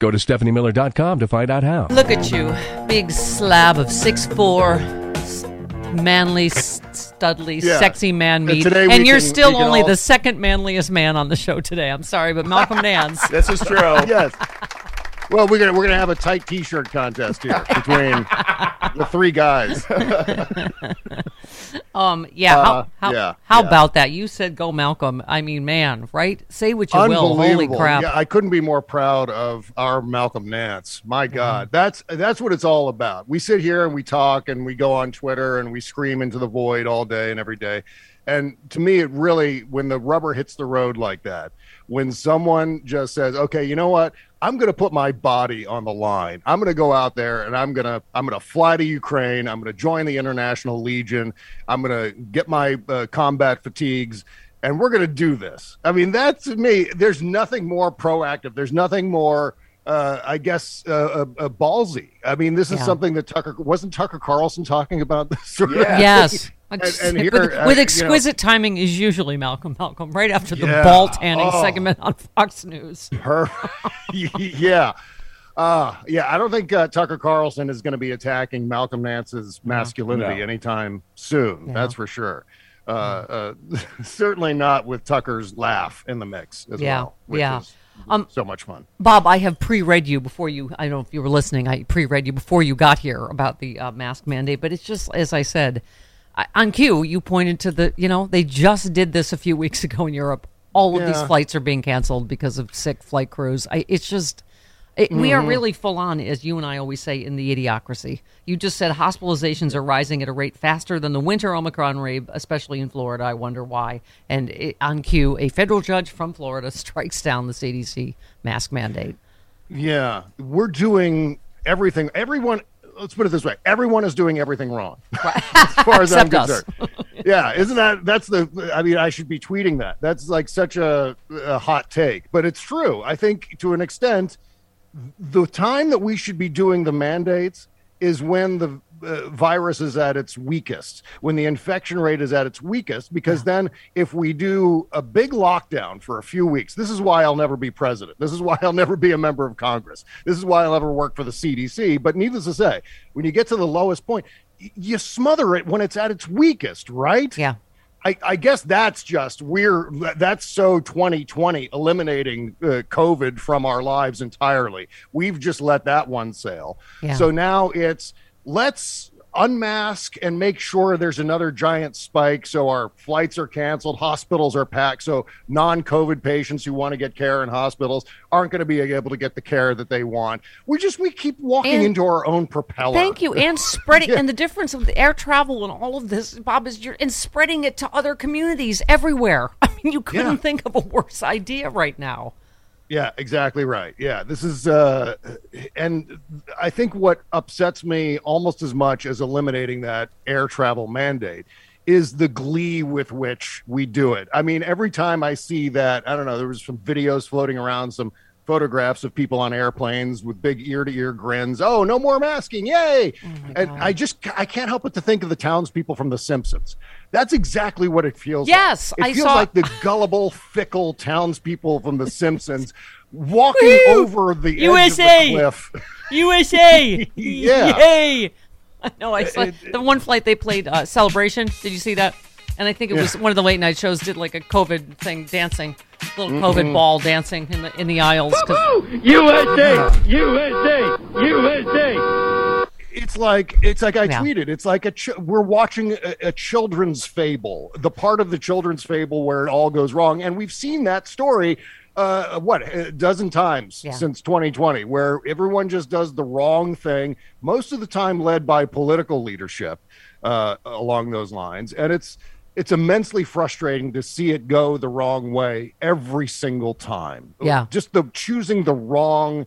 Go to StephanieMiller.com to find out how. Look at you, big slab of six four, manly, s- studly, Yeah. sexy man meat, today we and you're can- still only all- the second manliest man on the show today. I'm sorry, but Malcolm Nance. This is true. yes. Well, we're gonna we're gonna have a tight T-shirt contest here between the three guys. Um, yeah, Uh, how how, yeah, how yeah. about that? You said go, Malcolm. I mean, man, right? Say what you will. Holy crap! Yeah, I couldn't be more proud of our Malcolm Nance. My God, that's that's what it's all about. We sit here and we talk and we go on Twitter and we scream into the void all day and every day. And to me, it really when the rubber hits the road like that, when someone just says, "Okay, you know what? I'm going to put my body on the line. I'm going to go out there and I'm going to I'm going to fly to Ukraine. I'm going to join the International Legion. I'm going to get my uh, combat fatigues." and we're going to do this. I mean, that's me. There's nothing more proactive. There's nothing more, uh, I guess, uh, uh, uh, ballsy. I mean, this is Yeah. something that Tucker wasn't Tucker Carlson talking about this Yeah. Yes. And- and here, with, uh, with you know- exquisite timing is usually Malcolm Malcolm right after the Yeah. ball tanning Oh. segment on Fox News. Her, yeah. Uh, yeah, I don't think uh, Tucker Carlson is going to be attacking Malcolm Nance's masculinity No. anytime soon. Yeah. That's for sure. Uh, uh, certainly not with Tucker's laugh in the mix as Yeah, well, which yeah. is Um, so much fun. Bob, I have pre-read you before you. I don't know if you were listening. I pre-read you before you got here about the uh, mask mandate. But it's just as I said I, on cue. You pointed to the. You know, they just did this a few weeks ago in Europe. All of these flights are being canceled because of sick flight crews. I, it's just. It, We Mm-hmm. are really full on, as you and I always say, in the idiocracy. You just said hospitalizations are rising at a rate faster than the winter Omicron wave, especially in Florida. I wonder why. And it, on cue, a federal judge from Florida strikes down the CDC mask mandate. Yeah, we're doing everything. Everyone, let's put it this way: everyone is doing everything wrong, as far as I'm concerned. yeah, isn't that? That's the. I mean, I should be tweeting that. That's like such a, a hot take, but it's true. I think to an extent, the time that we should be doing the mandates is when the uh, virus is at its weakest, when the infection rate is at its weakest, because then if we do a big lockdown for a few weeks, this is why I'll never be president. This is why I'll never be a member of Congress. This is why I'll never work for the CDC. But needless to say, when you get to the lowest point, you smother it when it's at its weakest, right? Yeah. I, I guess that's just we're that's so 2020 eliminating uh, COVID from our lives entirely. We've just let that one sail. Yeah. So now it's let's unmask and make sure there's another giant spike so our flights are canceled hospitals are packed so non-covid patients who want to get care in hospitals aren't going to be able to get the care that they want we just we keep walking And- into our own propeller Thank you. And spreading Yeah. and the difference of the air travel and all of this, Bob, is you're and spreading it to other communities everywhere. I mean, you couldn't Yeah. think of a worse idea right now. Yeah, exactly right. Yeah, this is, uh, and I think what upsets me almost as much as eliminating that air travel mandate is the glee with which we do it. I mean, every time I see that, I don't know, there was some videos floating around, some photographs of people on airplanes with big ear to ear grins. Oh, no more masking. Yay. Oh and I just, I can't help but to think of the townspeople from The Simpsons. That's exactly what it feels like. Yes, like. It I feels saw- like the gullible, fickle townspeople from The Simpsons walking over the edge USA. of the cliff. USA. Yeah. Yay. I know. I saw It- the one flight they played uh, Celebration. Did you see that? And I think it was one of the late night shows did like a COVID thing dancing, little Mm-hmm. COVID ball dancing in the in the aisles. 'cause- USA! USA! USA! it's like it's like I Yeah. tweeted. It's like a ch- we're watching a, a children's fable, the part of the children's fable where it all goes wrong, and we've seen that story. Uh, what a dozen times Yeah. since 2020, where everyone just does the wrong thing, most of the time led by political leadership uh, along those lines, and it's it's immensely frustrating to see it go the wrong way every single time. Yeah. just the choosing the wrong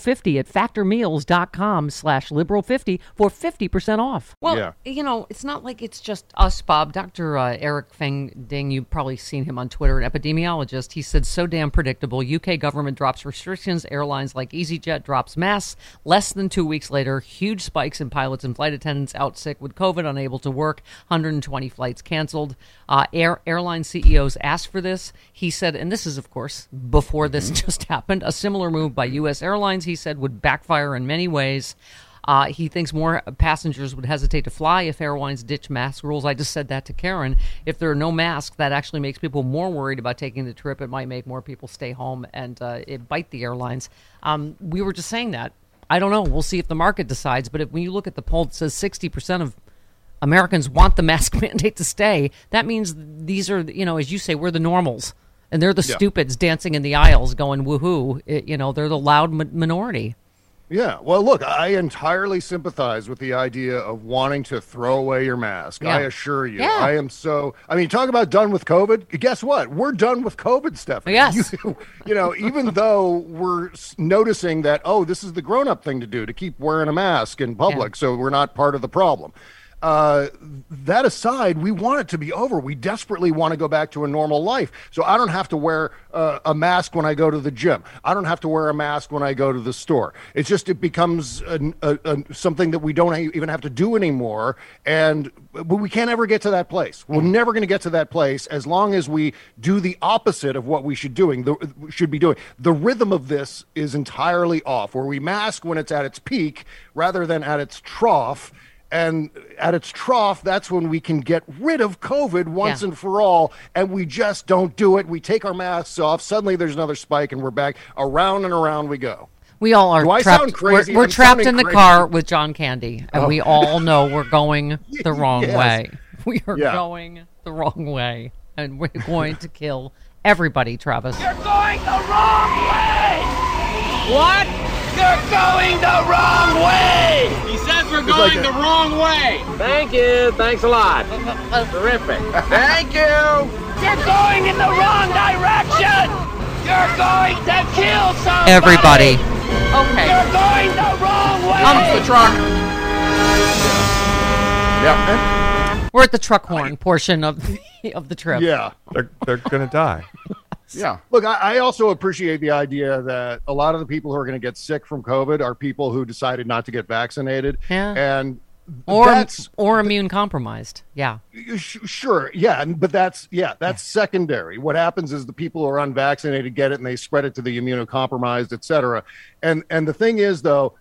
liberal50 at factormeals.com slash liberal50 for 50% off. Well, Yeah. you know, it's not like it's just us, Bob. Dr. Uh, Eric Feigl-Ding, you've probably seen him on Twitter, an epidemiologist. He said, so damn predictable. UK government drops restrictions. Airlines like EasyJet drops masks. Less than two weeks later, huge spikes in pilots and flight attendants out sick with COVID, unable to work. 120 flights canceled. Uh, air airline CEOs asked for this. He said, and this is, of course, before this just happened, a similar move by U.S. Airlines, he said, would backfire in many ways. Uh, he thinks more passengers would hesitate to fly if airlines ditch mask rules. I just said that to Karen. If there are no masks, that actually makes people more worried about taking the trip. It might make more people stay home and uh, it bite the airlines. Um, we were just saying that. I don't know. We'll see if the market decides. But if when you look at the poll, it says 60% of Americans want the mask mandate to stay. That means these are, you know, as you say, we're the normals. And they're the Yeah. stupids dancing in the aisles going woohoo. It, you know, they're the loud mi- minority. Yeah. Well, look, I entirely sympathize with the idea of wanting to throw away your mask. Yeah. I assure you. Yeah. I am so, I mean, talk about done with COVID. Guess what? We're done with COVID, Stephanie. Yes. You, you know, even though we're noticing that, oh, this is the grown up thing to do to keep wearing a mask in public so we're not part of the problem. Uh, that aside, we want it to be over. We desperately want to go back to a normal life. So I don't have to wear uh, a mask when I go to the gym. I don't have to wear a mask when I go to the store. It's just it becomes an, a, a, something that we don't even have to do anymore, and but we can't ever get to that place. We're never going to get to that place as long as we do the opposite of what we should doing. The, should be doing. The rhythm of this is entirely off, where we mask when it's at its peak rather than at its trough. And at its trough, that's when we can get rid of COVID once Yeah. and for all. And we just don't do it. We take our masks off. Suddenly there's another spike and we're back. Around and around we go. We all are Do I trapped. sound crazy? We're, we're trapped in the crazy. car with John Candy, and we oh. all know we're going the wrong Yes. way. We are Yeah. going the wrong way, and we're going to kill everybody, Travis. You're going the wrong way! What? You're going the wrong way! He says we're like going a- the wrong way! Thank you. Thanks a lot. Terrific. Thank you. You're going in the wrong direction! You're going to kill somebody! Everybody. Okay. You're going the wrong way! Um, the truck. Yeah. We're at the truck horn portion of the, of the trip. Yeah. They're they're gonna die. Yeah. Look, I, I also appreciate the idea that a lot of the people who are going to get sick from COVID are people who decided not to get vaccinated. Yeah. And or that's or immune compromised. Yeah. Sh- Sure, yeah, but that's yeah, that's secondary. What happens is the people who are unvaccinated get it and they spread it to the immunocompromised, et cetera. And and the thing is though, th-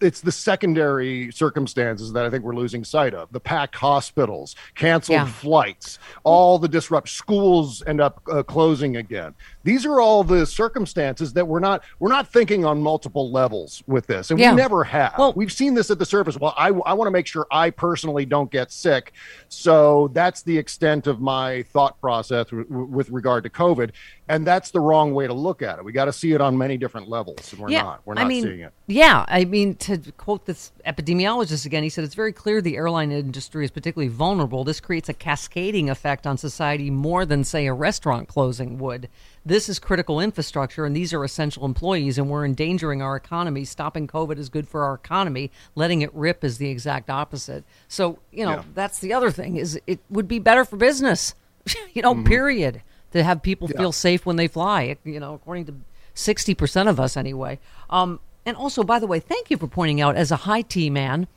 it's the secondary circumstances that I think we're losing sight of. The packed hospitals, canceled Yeah. flights, all the disrupt schools end up uh, closing again. These are all the circumstances that we're not we're not thinking on multiple levels with this, and Yeah. we never have. Well- We've seen this at the surface. Well, I, I want to make sure I personally don't get sick. So that's the extent of my thought process w- w- with regard to COVID. And that's the wrong way to look at it. We got to see it on many different levels. And we're not. We're not I mean, seeing it. Yeah, I mean, to quote this epidemiologist again, he said it's very clear the airline industry is particularly vulnerable. This creates a cascading effect on society more than, say, a restaurant closing would. This is critical infrastructure, and these are essential employees, and we're endangering our economy. Stopping COVID is good for our economy. Letting it rip is the exact opposite. So, you know, Yeah. that's the other thing is it would be better for business. you know, period. To have people feel safe when they fly. You know, according to sixty percent of us anyway. Um, and also, by the way, thank you for pointing out as a high T man.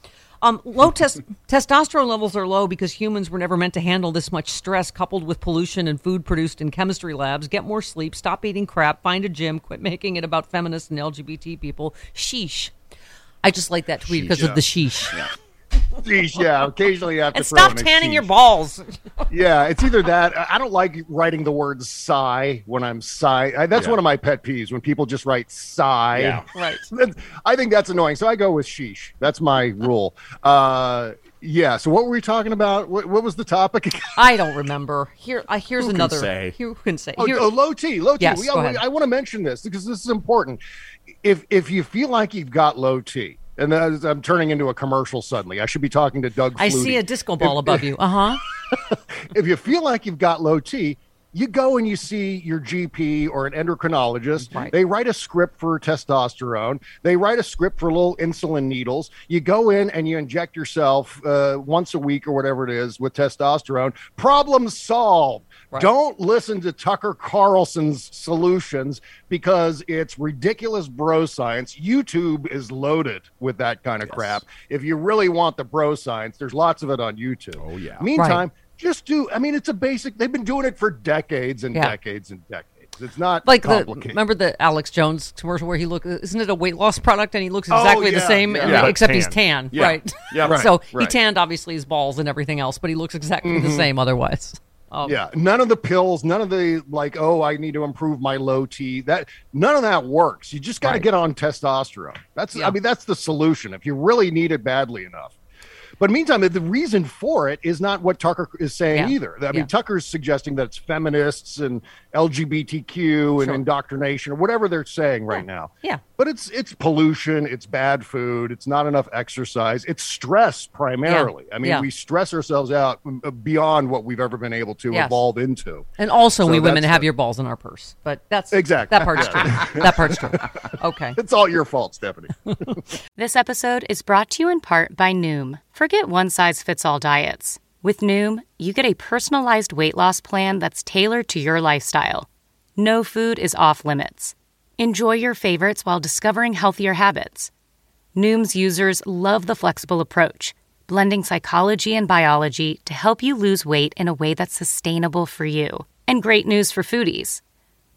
Um, low test testosterone levels are low because humans were never meant to handle this much stress, coupled with pollution and food produced in chemistry labs. Get more sleep, stop eating crap, find a gym, quit making it about feminists and LGBT people. Sheesh. I just like that tweet because of the sheesh. Geez, yeah. Occasionally you have to And throw stop in a tanning your balls. Yeah, it's either that. I I don't like writing the word sigh when I'm sigh. I, that's one of my pet peeves when people just write sigh. Yeah. Right. I think that's annoying. So I go with sheesh. That's my rule. Uh, yeah. So what were we talking about? What, what was the topic? I don't remember. Here, uh, here's can another. say? Who can say? Oh, Here- oh, low T, low T. Yes, We- go ahead. I want to mention this because this is important. If if you feel like you've got low T, and I'm turning into a commercial suddenly. I should be talking to Doug. I see a disco ball above you. Uh huh. if you feel like you've got low T, you go and you see your GP or an endocrinologist. Right. They write a script for testosterone. They write a script for little insulin needles. You go in and you inject yourself uh, once a week or whatever it is with testosterone. Problem solved. Right. Don't listen to Tucker Carlson's solutions because it's ridiculous bro science. YouTube is loaded with that kind of crap. If you really want the bro science, there's lots of it on YouTube. Oh, yeah. Meantime, just do. I mean, it's a basic. They've been doing it for decades and Yeah. decades and decades. It's not Like the remember the Alex Jones commercial where he look isn't it a weight loss product and he looks exactly the yeah, same yeah. and- Yeah, except he's tan. tan, Yeah. right? Yeah. Right, so he tanned obviously his balls and everything else, but he looks exactly the same otherwise. Um, yeah, none of the pills, none of the like. Oh, I need to improve my low T. That none of that works. You just got to Right. get on testosterone. That's. Yeah. I mean, that's the solution if you really need it badly enough. But meantime, the reason for it is not what Tucker is saying Yeah. either. I mean, Yeah. Tucker's suggesting that it's feminists and LGBTQ and Sure. indoctrination or whatever they're saying right now. Yeah. But it's it's pollution, it's bad food, it's not enough exercise, it's stress primarily. I mean, Yeah. we stress ourselves out uh, beyond what we've ever been able to Yes. evolve into. And also So we women have the- your balls in our purse. But that's Exactly. that part's true. that part's true. Okay. It's all your fault, Stephanie. This episode is brought to you in part by Noom. Forget one size fits all diets. With Noom, you get a personalized weight loss plan that's tailored to your lifestyle. No food is off limits. Enjoy your favorites while discovering healthier habits. Noom's users love the flexible approach, blending psychology and biology to help you lose weight in a way that's sustainable for you. And great news for foodies.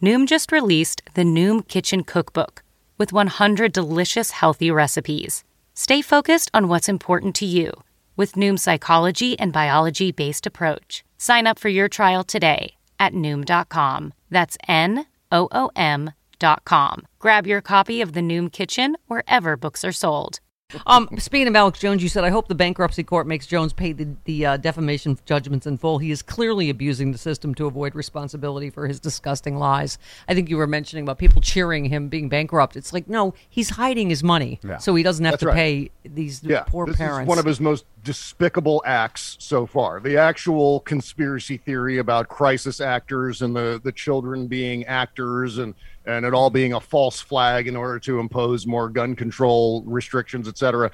Noom just released the Noom Kitchen Cookbook with 100 delicious healthy recipes. Stay focused on what's important to you with Noom's psychology and biology based approach. Sign up for your trial today at Noom.com. That's N O O M.com. Grab your copy of the Noom Kitchen wherever books are sold. Um, speaking of Alex Jones, you said, I hope the bankruptcy court makes Jones pay the, the uh, defamation judgments in full. He is clearly abusing the system to avoid responsibility for his disgusting lies. I think you were mentioning about people cheering him being bankrupt. It's like, no, he's hiding his money. Yeah. So he doesn't have That's to right. pay these Yeah, poor this parents. is one of his most despicable acts so far. The actual conspiracy theory about crisis actors and the the children being actors and and it all being a false flag in order to impose more gun control restrictions, et cetera.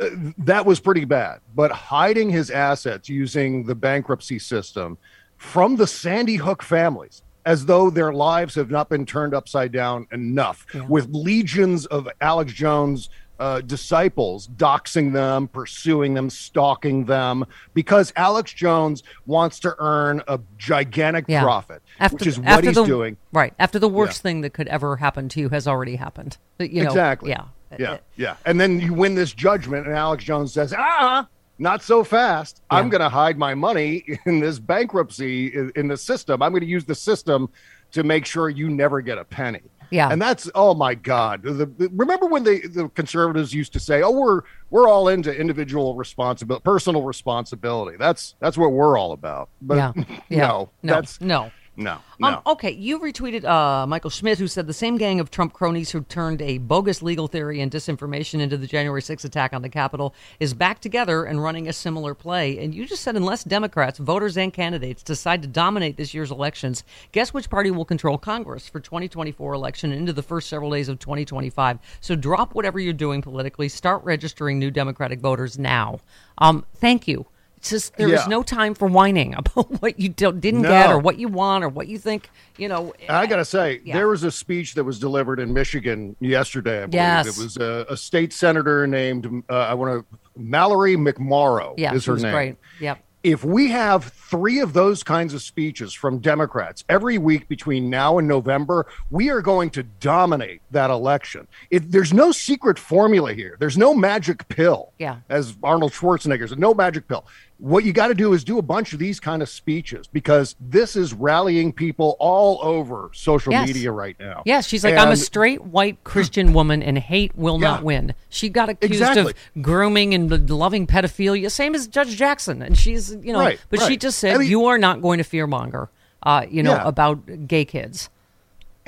Uh, that was pretty bad. But hiding his assets using the bankruptcy system from the Sandy Hook families as though their lives have not been turned upside down enough with legions of Alex Jones uh, disciples, doxing them, pursuing them, stalking them, because Alex Jones wants to earn a gigantic Yeah. profit, After, which is what he's the, doing. Right. After the worst Yeah. thing that could ever happen to you has already happened. You know, exactly. Yeah. Yeah. Yeah. And then you win this judgment, and Alex Jones says, ah, not so fast. I'm going to hide my money in this bankruptcy in, in the system. I'm going to use the system to make sure you never get a penny. Yeah. And that's oh my God. The, the- remember when they the conservatives used to say, "Oh, we're we're all into individual responsibility, personal responsibility." That's that's what we're all about. But Yeah. Yeah. no, No. that's no. No, Um, no. okay, you retweeted uh, Michael Schmidt, who said the same gang of Trump cronies who turned a bogus legal theory and disinformation into the January 6th attack on the Capitol is back together and running a similar play. And you just said unless Democrats, voters, and candidates decide to dominate this year's elections, guess which party will control Congress for 2024 election and into the first several days of 2025. So drop whatever you're doing politically. Start registering new Democratic voters now. Um, thank you. It's just there is Yeah. no time for whining about what you don't, didn't No. get or what you want or what you think. You know, I gotta say, Yeah. there was a speech that was delivered in Michigan yesterday. I believe. Yes. it was a, a state senator named uh, I want to Mallory McMorrow. yeah, is her name. great. Yep. If we have three of those kinds of speeches from Democrats every week between now and November, we are going to dominate that election. It, there's no secret formula here. There's no magic pill. Yeah. As Arnold Schwarzenegger said, no magic pill. What you got to do is do a bunch of these kind of speeches because this is rallying people all over social Yes. media right now. Yeah, she's like, I'm a straight white Christian woman, and hate will not win. She got accused Exactly. of grooming and loving pedophilia, same as Judge Jackson, and she's, you know, Right, but she just said, I mean- you are not going to fearmonger, uh, you know, Yeah. about gay kids.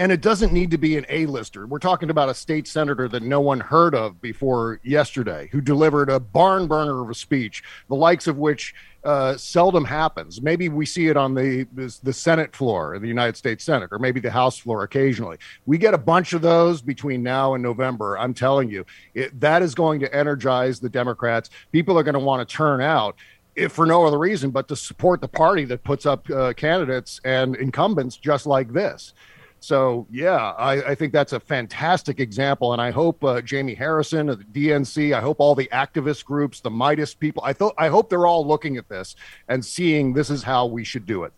And it doesn't need to be an A-lister. We're talking about a state senator that no one heard of before yesterday, who delivered a barn burner of a speech, the likes of which uh, seldom happens. Maybe we see it on the the Senate floor the United States Senate, or maybe the House floor occasionally. We get a bunch of those between now and November. I'm telling you, it, that is going to energize the Democrats. People are going to want to turn out. If for no other reason but to support the party that puts up uh, candidates and incumbents just like this. So yeah, I, I think that's a fantastic example, and I hope uh, Jamie Harrison of the DNC, I hope all the activist groups, the Meidas people, I thought I hope they're all looking at this and seeing this is how we should do it.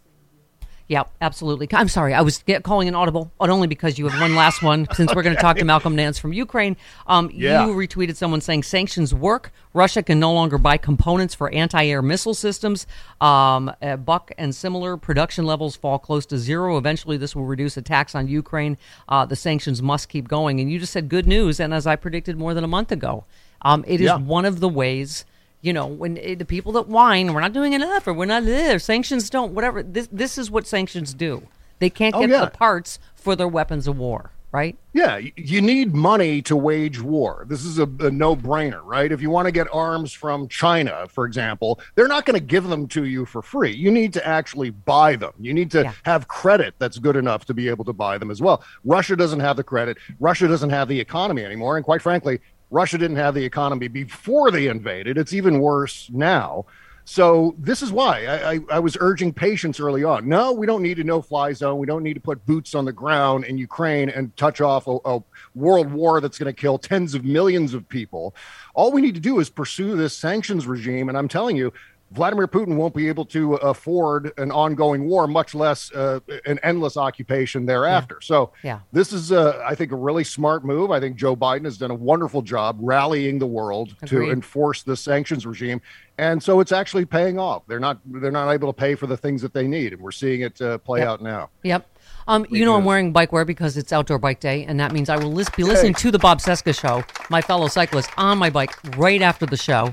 Yeah, absolutely. I'm sorry, I was calling an audible, but only because you have one last one. Since we're going to talk to Malcolm Nance from Ukraine, um, Yeah. you retweeted someone saying sanctions work. Russia can no longer buy components for anti-air missile systems. Um, uh, Buk and similar production levels fall close to zero. Eventually, this will reduce attacks on Ukraine. Uh, the sanctions must keep going. And you just said good news, and as I predicted more than a month ago, um, it is Yeah. one of the ways you know, when eh, the people that whine, we're not doing enough, or we're not there, sanctions don't, whatever. This this is what sanctions do. They can't Oh, get yeah. the parts for their weapons of war, right? Yeah, you need money to wage war. This is a, a no-brainer, right? If you want to get arms from China, for example, they're not going to give them to you for free. You need to actually buy them. You need to Yeah. have credit that's good enough to be able to buy them as well. Russia doesn't have the credit. Russia doesn't have the economy anymore, and quite frankly, Russia didn't have the economy before they invaded. It's even worse now. So this is why I, I, I was urging patience early on. No, we don't need a no-fly zone. We don't need to put boots on the ground in Ukraine and touch off a, a world war that's going to kill tens of millions of people. All we need to do is pursue this sanctions regime. And I'm telling you, Vladimir Putin won't be able to afford an ongoing war, much less uh, an endless occupation thereafter. So Yeah. this is, uh, I think, a really smart move. I think Joe Biden has done a wonderful job rallying the world Agreed. to enforce the sanctions regime, and so it's actually paying off. They're not they're not able to pay for the things that they need, and we're seeing it uh, play Yep. out now. Yep. Um, you know, I'm wearing bike wear because it's outdoor bike day, and that means I will lis- be listening to the Bob Cesca show, my fellow cyclist, on my bike right after the show.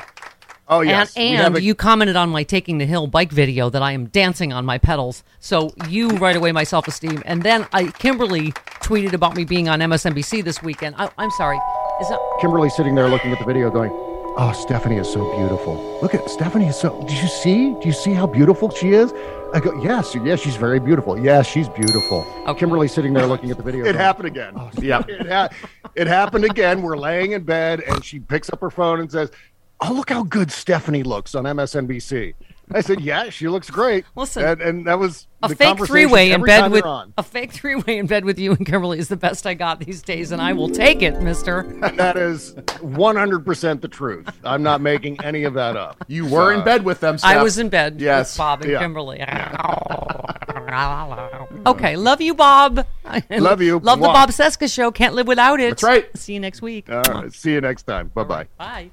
Oh yes, and and a- you commented on my taking the hill bike video that I am dancing on my pedals. So you right away my self esteem. And then I Kimberly tweeted about me being on MSNBC this weekend. I, I'm sorry. Is that Kimberly sitting there looking at the video, going, "Oh, Stephanie is so beautiful. Look at Stephanie is so. Did you see? Do you see how beautiful she is?" I go, "Yes, yes, she's very beautiful. Yes, she's beautiful." Okay. Kimberly sitting there looking at the video. It going, happened again. Oh, yeah. it, ha- it happened again. We're laying in bed, and she picks up her phone and says, "Oh, look how good Stephanie looks on MSNBC." I said, "Yeah, she looks great." Listen, and, and that was a the fake three way in bed with you're a fake three way in bed with you and Kimberly is the best I got these days, and I will take it, Mister. that is 100% the truth. I'm not making any of that up. You were in bed with them. I was in bed Yes. with Bob and Yeah. Kimberly. okay, love you, Bob. Love you. Love the Bob Cesca show. Can't live without it. That's right. See you next week. All right. See you next time. Bye bye. Bye.